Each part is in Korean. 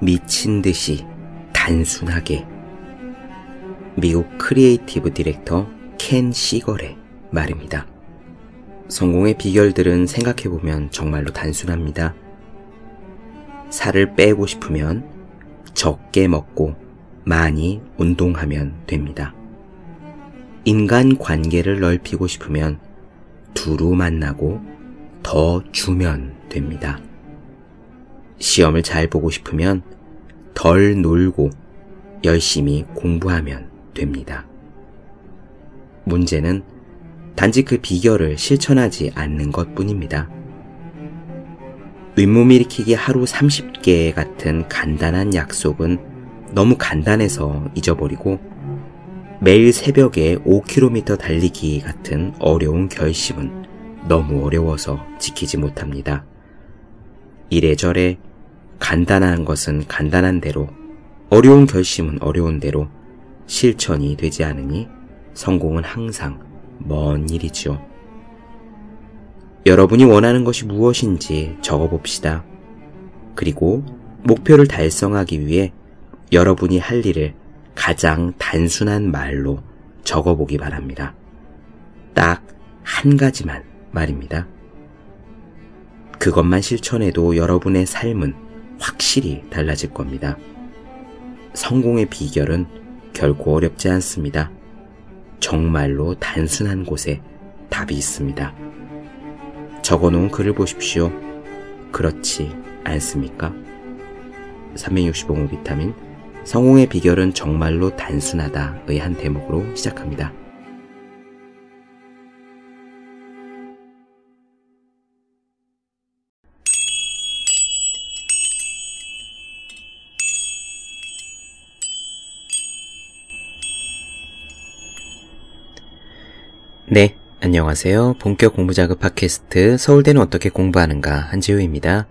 미친 듯이 단순하게 미국 creative director 켄 시걸의 말입니다. 성공의 비결들은 생각해보면 정말로 단순합니다. 살을 빼고 싶으면 적게 먹고 많이 운동하면 됩니다. 인간 관계를 넓히고 싶으면 두루 만나고 더 주면 됩니다. 시험을 잘 보고 싶으면 덜 놀고 열심히 공부하면 됩니다. 문제는 단지 그 비결을 실천하지 않는 것 뿐입니다. 윗몸 일으키기 하루 30개 같은 간단한 약속은 너무 간단해서 잊어버리고 매일 새벽에 5km 달리기 같은 어려운 결심은 너무 어려워서 지키지 못합니다. 이래저래 간단한 것은 간단한 대로, 어려운 결심은 어려운 대로 실천이 되지 않으니 성공은 항상 먼 일이죠. 여러분이 원하는 것이 무엇인지 적어봅시다. 그리고 목표를 달성하기 위해 여러분이 할 일을 가장 단순한 말로 적어보기 바랍니다. 딱 한 가지만 말입니다. 그것만 실천해도 여러분의 삶은 확실히 달라질 겁니다. 성공의 비결은 결코 어렵지 않습니다. 정말로 단순한 곳에 답이 있습니다. 적어 놓은 글을 보십시오. 그렇지 않습니까? 365호 비타민 성공의 비결은 정말로 단순하다의 한 대목으로 시작합니다. 네, 안녕하세요. 본격 공부자극 팟캐스트 서울대는 어떻게 공부하는가 한지우입니다.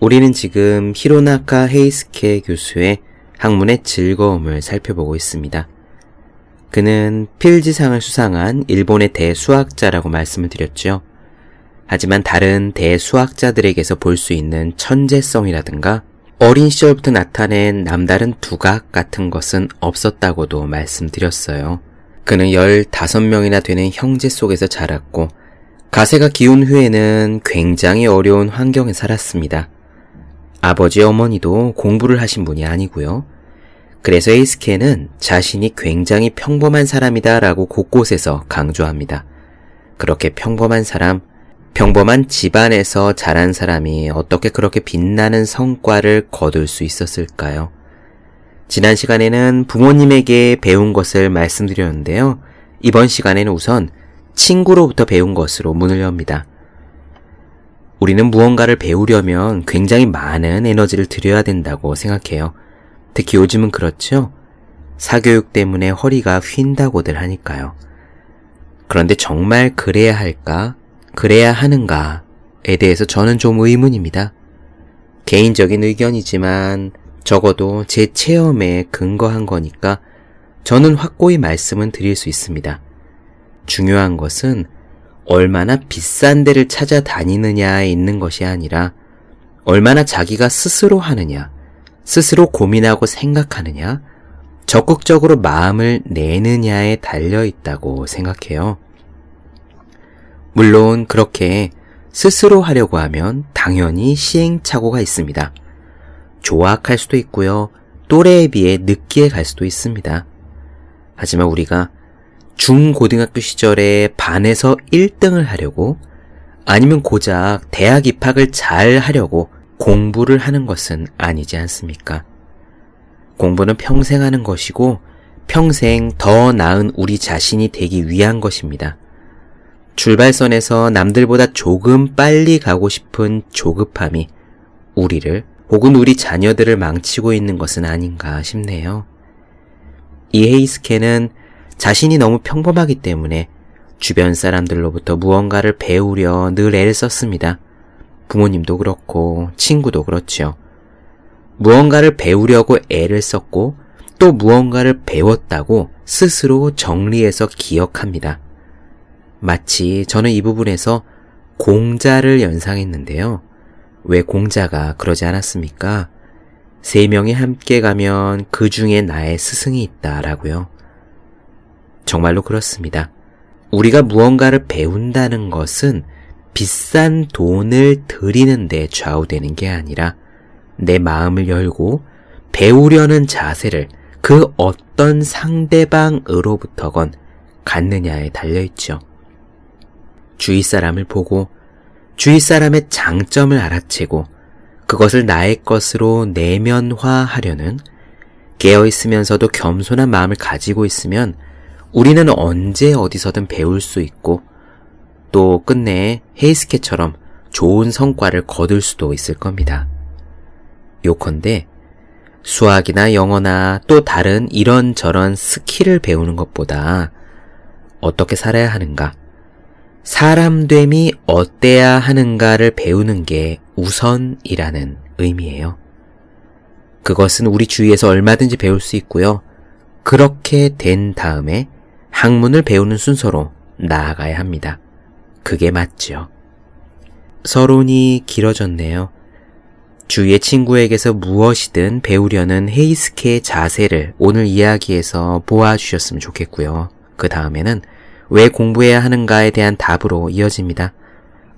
우리는 지금 히로나카 헤이스케 교수의 학문의 즐거움을 살펴보고 있습니다. 그는 필지상을 수상한 일본의 대수학자라고 말씀을 드렸죠. 하지만 다른 대수학자들에게서 볼 수 있는 천재성이라든가 어린 시절부터 나타낸 남다른 두각 같은 것은 없었다고도 말씀드렸어요. 그는 15명이나 되는 형제 속에서 자랐고 가세가 기운 후에는 굉장히 어려운 환경에 살았습니다. 아버지 어머니도 공부를 하신 분이 아니고요. 그래서 에이스케는 자신이 굉장히 평범한 사람이다라고 곳곳에서 강조합니다. 그렇게 평범한 사람, 평범한 집안에서 자란 사람이 어떻게 그렇게 빛나는 성과를 거둘 수 있었을까요? 지난 시간에는 부모님에게 배운 것을 말씀드렸는데요. 이번 시간에는 우선 친구로부터 배운 것으로 문을 엽니다. 우리는 무언가를 배우려면 굉장히 많은 에너지를 들여야 된다고 생각해요. 특히 요즘은 그렇죠? 사교육 때문에 허리가 휜다고들 하니까요. 그런데 정말 그래야 할까? 그래야 하는가에 대해서 저는 좀 의문입니다. 개인적인 의견이지만 적어도 제 체험에 근거한 거니까 저는 확고히 말씀은 드릴 수 있습니다. 중요한 것은 얼마나 비싼 데를 찾아다니느냐에 있는 것이 아니라 얼마나 자기가 스스로 하느냐, 스스로 고민하고 생각하느냐, 적극적으로 마음을 내느냐에 달려 있다고 생각해요. 물론 그렇게 스스로 하려고 하면 당연히 시행착오가 있습니다. 조악할 수도 있고요. 또래에 비해 늦게 갈 수도 있습니다. 하지만 우리가 중고등학교 시절에 반에서 1등을 하려고 아니면 고작 대학 입학을 잘 하려고 공부를 하는 것은 아니지 않습니까? 공부는 평생 하는 것이고 평생 더 나은 우리 자신이 되기 위한 것입니다. 출발선에서 남들보다 조금 빨리 가고 싶은 조급함이 우리를 혹은 우리 자녀들을 망치고 있는 것은 아닌가 싶네요. 이 헤이스케는 자신이 너무 평범하기 때문에 주변 사람들로부터 무언가를 배우려 늘 애를 썼습니다. 부모님도 그렇고 친구도 그렇죠. 무언가를 배우려고 애를 썼고 또 무언가를 배웠다고 스스로 정리해서 기억합니다. 마치 저는 이 부분에서 공자를 연상했는데요. 왜 공자가 그러지 않았습니까? 세 명이 함께 가면 그 중에 나의 스승이 있다라고요. 정말로 그렇습니다. 우리가 무언가를 배운다는 것은 비싼 돈을 들이는데 좌우되는 게 아니라 내 마음을 열고 배우려는 자세를 그 어떤 상대방으로부터건 갖느냐에 달려있죠. 주위 사람을 보고 주위 사람의 장점을 알아채고 그것을 나의 것으로 내면화하려는 깨어있으면서도 겸손한 마음을 가지고 있으면 우리는 언제 어디서든 배울 수 있고 또 끝내 헤이스케처럼 좋은 성과를 거둘 수도 있을 겁니다. 요컨대 수학이나 영어나 또 다른 이런저런 skill을 배우는 것보다 어떻게 살아야 하는가, 사람됨이 어때야 하는가를 배우는 게 우선이라는 의미예요. 그것은 우리 주위에서 얼마든지 배울 수 있고요. 그렇게 된 다음에 학문을 배우는 순서로 나아가야 합니다. 그게 맞죠. 서론이 길어졌네요. 주위의 친구에게서 무엇이든 배우려는 헤이스케의 자세를 오늘 이야기에서 보아주셨으면 좋겠고요. 그 다음에는 왜 공부해야 하는가에 대한 답으로 이어집니다.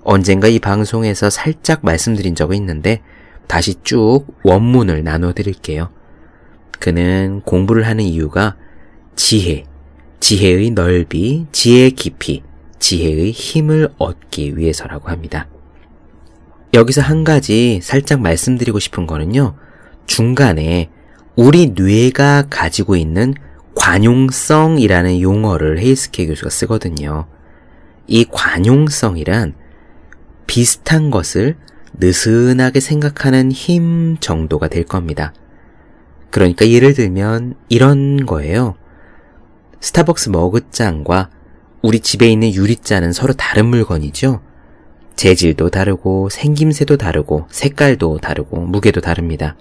언젠가 이 방송에서 살짝 말씀드린 적이 있는데 다시 쭉 원문을 나눠 드릴게요. 그는 공부를 하는 이유가 지혜, 지혜의 넓이, 지혜의 깊이, 지혜의 힘을 얻기 위해서라고 합니다. 여기서 한 가지 살짝 말씀드리고 싶은 거는요. 중간에 우리 뇌가 가지고 있는 관용성이라는 용어를 헤이스케 교수가 쓰거든요. 이 관용성이란 비슷한 것을 느슨하게 생각하는 힘 정도가 될 겁니다. 그러니까 예를 들면 이런 거예요. 스타벅스 머그잔과 우리 집에 있는 유리잔은 서로 다른 물건이죠? 재질도 다르고 생김새도 다르고 색깔도 다르고 무게도 다릅니다.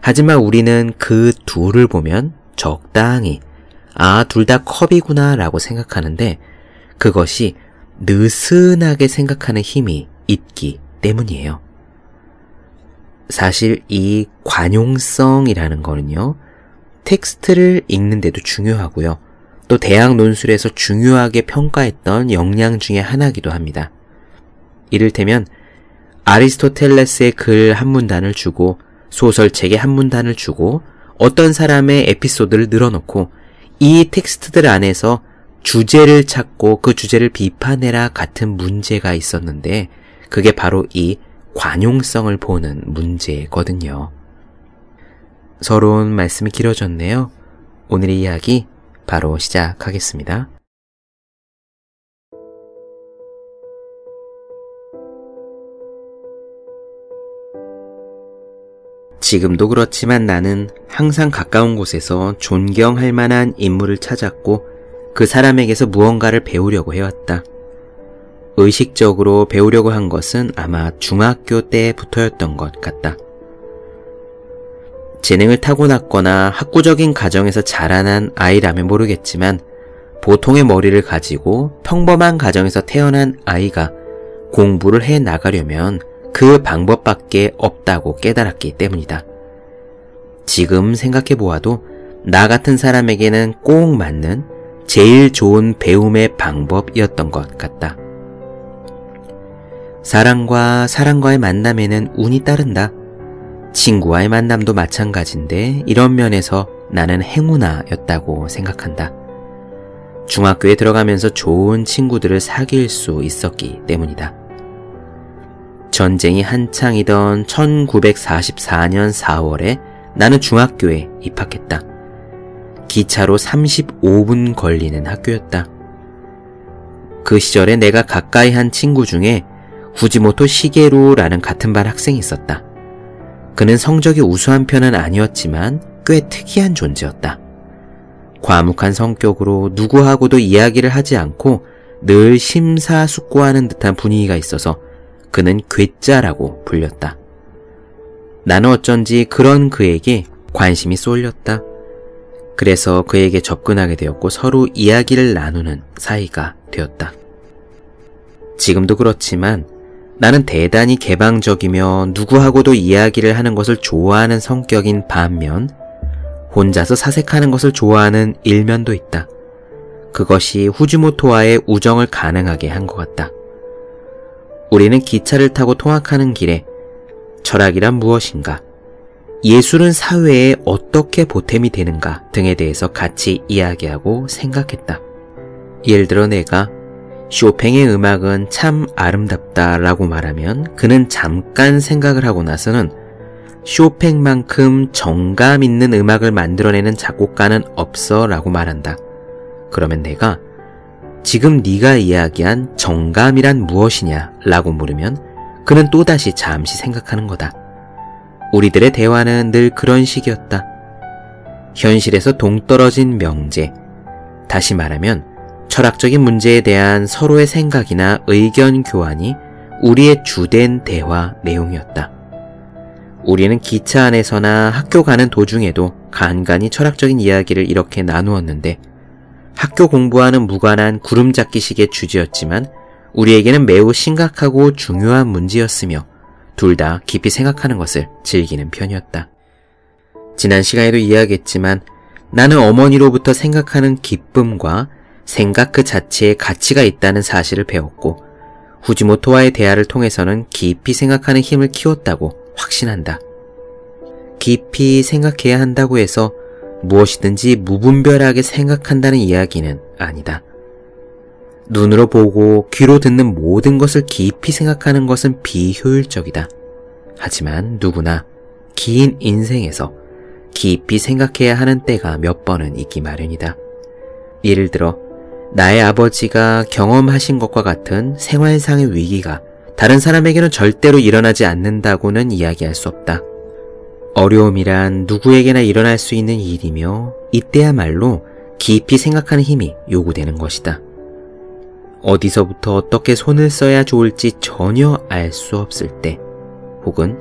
하지만 우리는 그 둘을 보면 적당히 아, 둘 다 컵이구나 라고 생각하는데 그것이 느슨하게 생각하는 힘이 있기 때문이에요. 사실 이 관용성이라는 거는요, 텍스트를 읽는데도 중요하고요. 또 대학 논술에서 중요하게 평가했던 역량 중의 하나이기도 합니다. 이를테면 아리스토텔레스의 글 한 문단을 주고 소설책의 한 문단을 주고 어떤 사람의 에피소드를 늘어놓고 이 텍스트들 안에서 주제를 찾고 그 주제를 비판해라 같은 문제가 있었는데 그게 바로 이 관용성을 보는 문제거든요. 서론 말씀이 길어졌네요. 오늘의 이야기 바로 시작하겠습니다. 지금도 그렇지만 나는 항상 가까운 곳에서 존경할 만한 인물을 찾았고 그 사람에게서 무언가를 배우려고 해왔다. 의식적으로 배우려고 한 것은 아마 중학교 때부터였던 것 같다. 재능을 타고났거나 학구적인 가정에서 자라난 아이라면 모르겠지만 보통의 머리를 가지고 평범한 가정에서 태어난 아이가 공부를 해 나가려면 그 방법밖에 없다고 깨달았기 때문이다. 지금 생각해 보아도 나 같은 사람에게는 꼭 맞는 제일 좋은 배움의 방법이었던 것 같다. 사랑과 사랑과의 만남에는 운이 따른다. 친구와의 만남도 마찬가지인데 이런 면에서 나는 행운아였다고 생각한다. 중학교에 들어가면서 좋은 친구들을 사귈 수 있었기 때문이다. 전쟁이 한창이던 1944년 4월에 나는 중학교에 입학했다. 기차로 35분 걸리는 학교였다. 그 시절에 내가 가까이 한 친구 중에 후지모토 시게루라는 같은 반 학생이 있었다. 그는 성적이 우수한 편은 아니었지만 꽤 특이한 존재였다. 과묵한 성격으로 누구하고도 이야기를 하지 않고 늘 심사숙고하는 듯한 분위기가 있어서 그는 괴짜라고 불렸다. 나는 어쩐지 그런 그에게 관심이 쏠렸다. 그래서 그에게 접근하게 되었고 서로 이야기를 나누는 사이가 되었다. 지금도 그렇지만 나는 대단히 개방적이며 누구하고도 이야기를 하는 것을 좋아하는 성격인 반면 혼자서 사색하는 것을 좋아하는 일면도 있다. 그것이 후지모토와의 우정을 가능하게 한 것 같다. 우리는 기차를 타고 통학하는 길에 철학이란 무엇인가, 예술은 사회에 어떻게 보탬이 되는가 등에 대해서 같이 이야기하고 생각했다. 예를 들어 내가 쇼팽의 음악은 참 아름답다 라고 말하면 그는 잠깐 생각을 하고 나서는 쇼팽만큼 정감 있는 음악을 만들어내는 작곡가는 없어 라고 말한다. 그러면 내가 지금 네가 이야기한 정감이란 무엇이냐 라고 물으면 그는 또다시 잠시 생각하는 거다. 우리들의 대화는 늘 그런 식이었다. 현실에서 동떨어진 명제. 다시 말하면 철학적인 문제에 대한 서로의 생각이나 의견 교환이 우리의 주된 대화 내용이었다. 우리는 기차 안에서나 학교 가는 도중에도 간간히 철학적인 이야기를 이렇게 나누었는데 학교 공부와는 무관한 구름잡기식의 주제였지만 우리에게는 매우 심각하고 중요한 문제였으며 둘 다 깊이 생각하는 것을 즐기는 편이었다. 지난 시간에도 이야기했지만 나는 어머니로부터 생각하는 기쁨과 생각 그 자체에 가치가 있다는 사실을 배웠고 후지모토와의 대화를 통해서는 깊이 생각하는 힘을 키웠다고 확신한다. 깊이 생각해야 한다고 해서 무엇이든지 무분별하게 생각한다는 이야기는 아니다. 눈으로 보고 귀로 듣는 모든 것을 깊이 생각하는 것은 비효율적이다. 하지만 누구나 긴 인생에서 깊이 생각해야 하는 때가 몇 번은 있기 마련이다. 예를 들어, 나의 아버지가 경험하신 것과 같은 생활상의 위기가 다른 사람에게는 절대로 일어나지 않는다고는 이야기할 수 없다. 어려움이란 누구에게나 일어날 수 있는 일이며 이때야말로 깊이 생각하는 힘이 요구되는 것이다. 어디서부터 어떻게 손을 써야 좋을지 전혀 알 수 없을 때, 혹은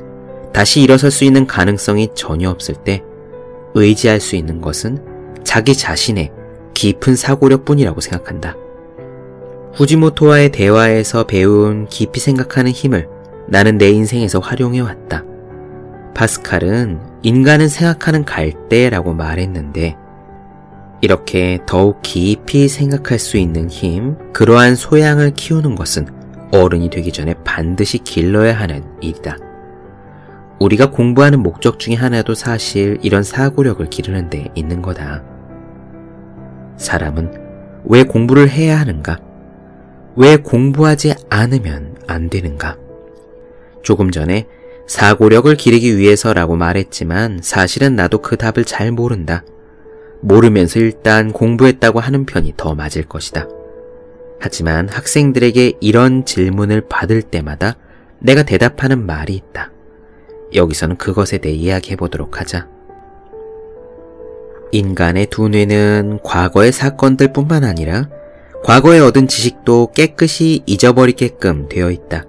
다시 일어설 수 있는 가능성이 전혀 없을 때, 의지할 수 있는 것은 자기 자신의 깊은 사고력 뿐이라고 생각한다. 후지모토와의 대화에서 배운 깊이 생각하는 힘을 나는 내 인생에서 활용해 왔다. 파스칼은 인간은 생각하는 갈대라고 말했는데 이렇게 더욱 깊이 생각할 수 있는 힘, 그러한 소양을 키우는 것은 어른이 되기 전에 반드시 길러야 하는 일이다. 우리가 공부하는 목적 중에 하나도 사실 이런 사고력을 기르는 데 있는 거다. 사람은 왜 공부를 해야 하는가? 왜 공부하지 않으면 안 되는가? 조금 전에 사고력을 기르기 위해서라고 말했지만 사실은 나도 그 답을 잘 모른다. 모르면서 일단 공부했다고 하는 편이 더 맞을 것이다. 하지만 학생들에게 이런 질문을 받을 때마다 내가 대답하는 말이 있다. 여기서는 그것에 대해 이야기해 보도록 하자. 인간의 두 뇌는 과거의 사건들 뿐만 아니라 과거에 얻은 지식도 깨끗이 잊어버리게끔 되어 있다.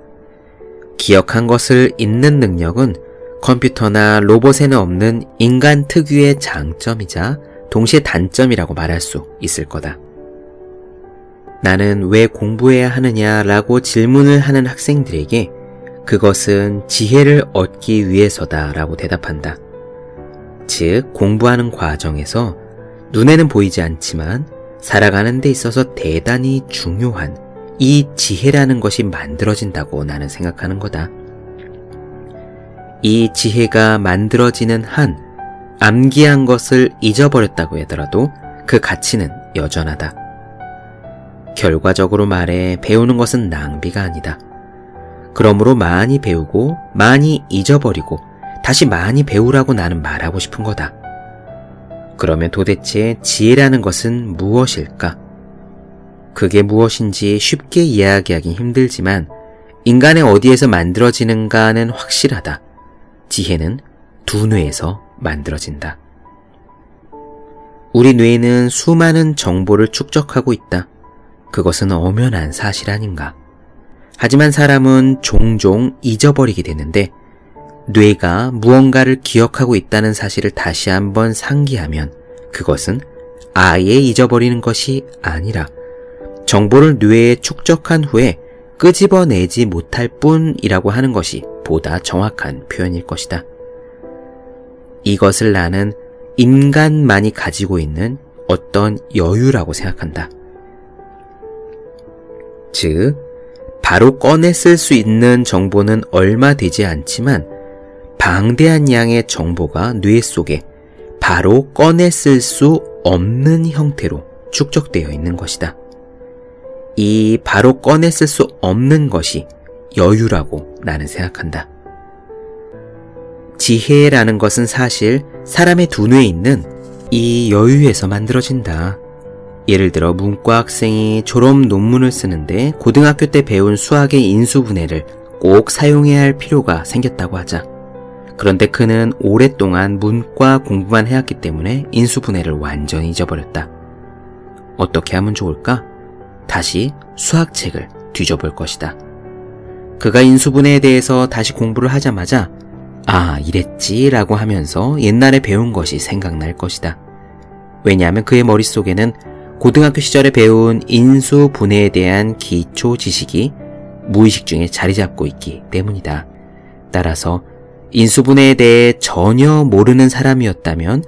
기억한 것을 잊는 능력은 컴퓨터나 로봇에는 없는 인간 특유의 장점이자 동시에 단점이라고 말할 수 있을 거다. 나는 왜 공부해야 하느냐라고 질문을 하는 학생들에게 그것은 지혜를 얻기 위해서다 라고 대답한다. 즉, 공부하는 과정에서 눈에는 보이지 않지만 살아가는 데 있어서 대단히 중요한 이 지혜라는 것이 만들어진다고 나는 생각하는 거다. 이 지혜가 만들어지는 한 암기한 것을 잊어버렸다고 하더라도 그 가치는 여전하다. 결과적으로 말해 배우는 것은 낭비가 아니다. 그러므로 많이 배우고 많이 잊어버리고 다시 많이 배우라고 나는 말하고 싶은 거다. 그러면 도대체 지혜라는 것은 무엇일까? 그게 무엇인지 쉽게 이야기하기 힘들지만 인간의 어디에서 만들어지는가는 확실하다. 지혜는 두 뇌에서 만들어진다. 우리 뇌는 수많은 정보를 축적하고 있다. 그것은 엄연한 사실 아닌가. 하지만 사람은 종종 잊어버리게 되는데 뇌가 무언가를 기억하고 있다는 사실을 다시 한번 상기하면 그것은 아예 잊어버리는 것이 아니라 정보를 뇌에 축적한 후에 끄집어내지 못할 뿐이라고 하는 것이 보다 정확한 표현일 것이다. 이것을 나는 인간만이 가지고 있는 어떤 여유라고 생각한다. 즉, 바로 쓸수 있는 정보는 얼마 되지 않지만 방대한 양의 정보가 뇌 속에 바로 쓸수 없는 형태로 축적되어 있는 것이다. 이 바로 쓸수 없는 것이 여유라고 나는 생각한다. 지혜라는 것은 사실 사람의 두뇌에 있는 이 여유에서 만들어진다. 예를 들어 문과 학생이 졸업 논문을 쓰는데 고등학교 때 배운 수학의 인수분해를 꼭 사용해야 할 필요가 생겼다고 하자. 그런데 그는 오랫동안 문과 공부만 해왔기 때문에 인수분해를 완전히 잊어버렸다. 어떻게 하면 좋을까? 다시 수학책을 뒤져볼 것이다. 그가 인수분해에 대해서 다시 공부를 하자마자 아, 이랬지 라고 하면서 옛날에 배운 것이 생각날 것이다. 왜냐하면 그의 머릿속에는 고등학교 시절에 배운 인수 분해에 대한 기초 지식이 무의식 중에 자리 잡고 있기 때문이다. 따라서 인수분해에 대해 전혀 모르는 사람이었다면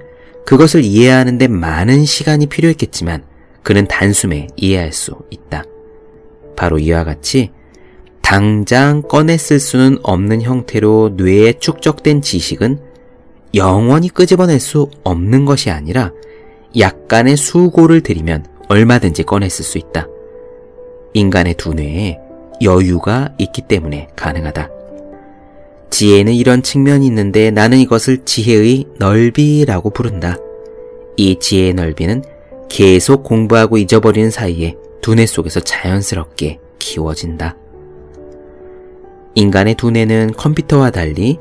그것을 이해하는데 많은 시간이 필요했겠지만 그는 단숨에 이해할 수 있다. 바로 이와 같이 당장 쓸 수는 없는 형태로 뇌에 축적된 지식은 영원히 끄집어낼 수 없는 것이 아니라 약간의 수고를 들이면 얼마든지 쓸수 있다. 인간의 두뇌에 여유가 있기 때문에 가능하다. 지혜는 이런 측면이 있는데 나는 이것을 지혜의 넓이라고 부른다. 이 지혜의 넓이는 계속 공부하고 잊어버리는 사이에 두뇌 속에서 자연스럽게 키워진다. 인간의 두뇌는 컴퓨터와 달리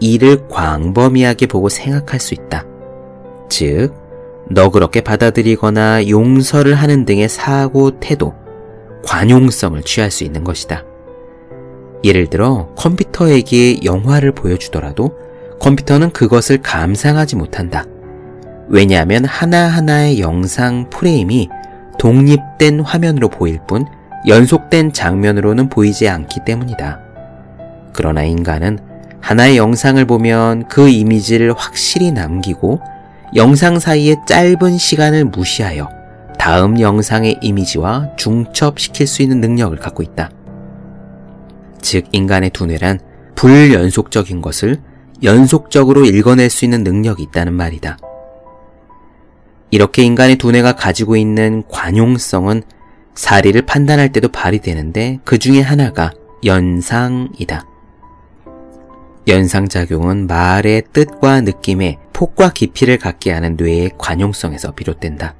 이를 광범위하게 보고 생각할 수 있다. 즉, 너그럽게 받아들이거나 용서를 하는 등의 사고, 태도, 관용성을 취할 수 있는 것이다. 예를 들어 컴퓨터에게 영화를 보여주더라도 컴퓨터는 그것을 감상하지 못한다. 왜냐하면 하나하나의 영상 프레임이 독립된 화면으로 보일 뿐 연속된 장면으로는 보이지 않기 때문이다. 그러나 인간은 하나의 영상을 보면 그 이미지를 확실히 남기고 영상 사이의 짧은 시간을 무시하여 다음 영상의 이미지와 중첩시킬 수 있는 능력을 갖고 있다. 즉, 인간의 두뇌란 불연속적인 것을 연속적으로 읽어낼 수 있는 능력이 있다는 말이다. 이렇게 인간의 두뇌가 가지고 있는 관용성은 사리를 판단할 때도 발휘되는데 그 중에 하나가 연상이다. 연상작용은 말의 뜻과 느낌에 폭과 깊이를 갖게 하는 뇌의 관용성에서 비롯된다.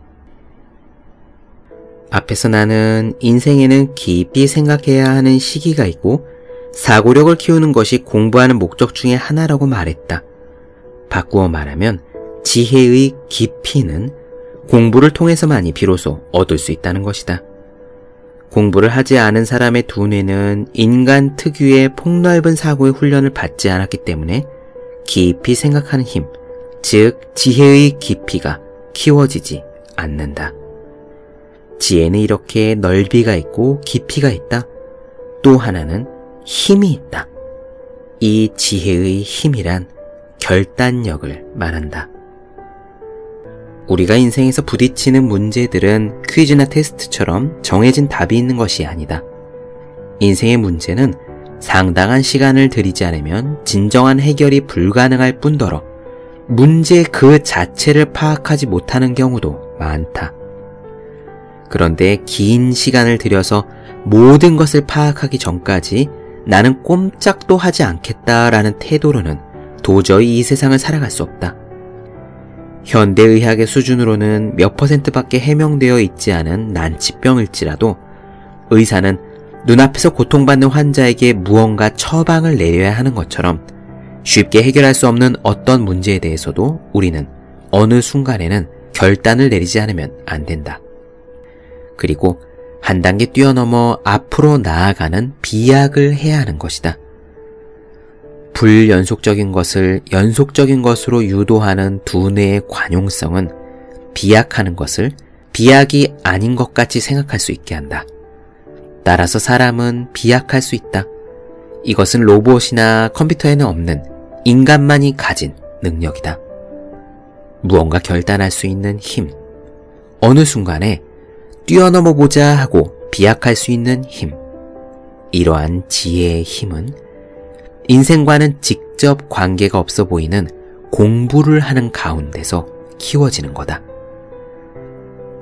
앞에서 나는 인생에는 깊이 생각해야 하는 시기가 있고 사고력을 키우는 것이 공부하는 목적 중의 하나라고 말했다. 바꾸어 말하면 지혜의 깊이는 공부를 통해서만이 비로소 얻을 수 있다는 것이다. 공부를 하지 않은 사람의 두뇌는 인간 특유의 폭넓은 사고의 훈련을 받지 않았기 때문에 깊이 생각하는 힘, 즉 지혜의 깊이가 키워지지 않는다. 지혜는 이렇게 넓이가 있고 깊이가 있다. 또 하나는 힘이 있다. 이 지혜의 힘이란 결단력을 말한다. 우리가 인생에서 부딪히는 문제들은 퀴즈나 테스트처럼 정해진 답이 있는 것이 아니다. 인생의 문제는 상당한 시간을 들이지 않으면 진정한 해결이 불가능할 뿐더러 문제 그 자체를 파악하지 못하는 경우도 많다. 그런데 긴 시간을 들여서 모든 것을 파악하기 전까지 나는 꼼짝도 하지 않겠다라는 태도로는 도저히 이 세상을 살아갈 수 없다. 현대의학의 수준으로는 몇 퍼센트밖에 해명되어 있지 않은 난치병일지라도 의사는 눈앞에서 고통받는 환자에게 무언가 처방을 내려야 하는 것처럼 쉽게 해결할 수 없는 어떤 문제에 대해서도 우리는 어느 순간에는 결단을 내리지 않으면 안 된다. 그리고 한 단계 뛰어넘어 앞으로 나아가는 비약을 해야 하는 것이다. 불연속적인 것을 연속적인 것으로 유도하는 두뇌의 관용성은 비약하는 것을 비약이 아닌 것 같이 생각할 수 있게 한다. 따라서 사람은 비약할 수 있다. 이것은 로봇이나 컴퓨터에는 없는 인간만이 가진 능력이다. 무언가 결단할 수 있는 힘. 어느 순간에 뛰어넘어 보자 하고 비약할 수 있는 힘. 이러한 지혜의 힘은 인생과는 직접 관계가 없어 보이는 공부를 하는 가운데서 키워지는 거다.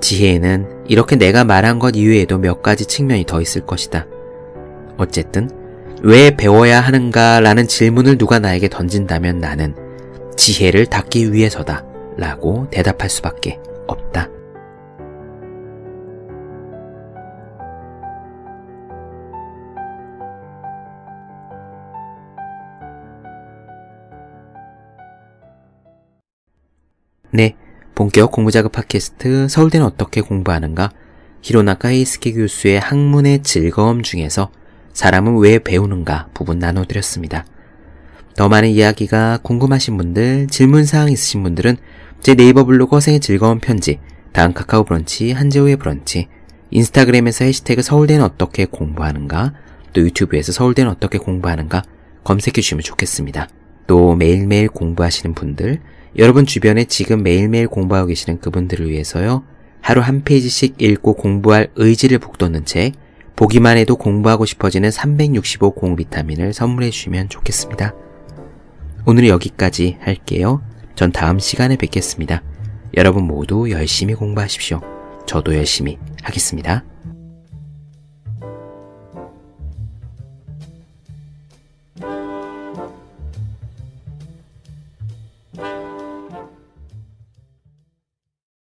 지혜에는 이렇게 내가 말한 것 이외에도 몇 가지 측면이 더 있을 것이다. 어쨌든, 왜 배워야 하는가 라는 질문을 누가 나에게 던진다면 나는 지혜를 닦기 위해서다 라고 대답할 수밖에 없다. 네, 본격 공부자극 팟캐스트 서울대는 어떻게 공부하는가 히로나카 이스케 교수의 학문의 즐거움 중에서 사람은 왜 배우는가 부분 나눠드렸습니다. 더 많은 이야기가 궁금하신 분들, 질문사항 있으신 분들은 제 네이버 블로그 생의 즐거운 편지, 다음 카카오 브런치, 한재호의 브런치, 인스타그램에서 해시태그 서울대는 어떻게 공부하는가, 또 유튜브에서 서울대는 어떻게 공부하는가 검색해 주시면 좋겠습니다. 또 매일매일 공부하시는 분들, 여러분 주변에 지금 매일매일 공부하고 계시는 그분들을 위해서요. 하루 한 페이지씩 읽고 공부할 의지를 북돋는 책, 보기만 해도 공부하고 싶어지는 365 공비타민을 선물해 주시면 좋겠습니다. 오늘은 여기까지 할게요. 전 다음 시간에 뵙겠습니다. 여러분 모두 열심히 공부하십시오. 저도 열심히 하겠습니다.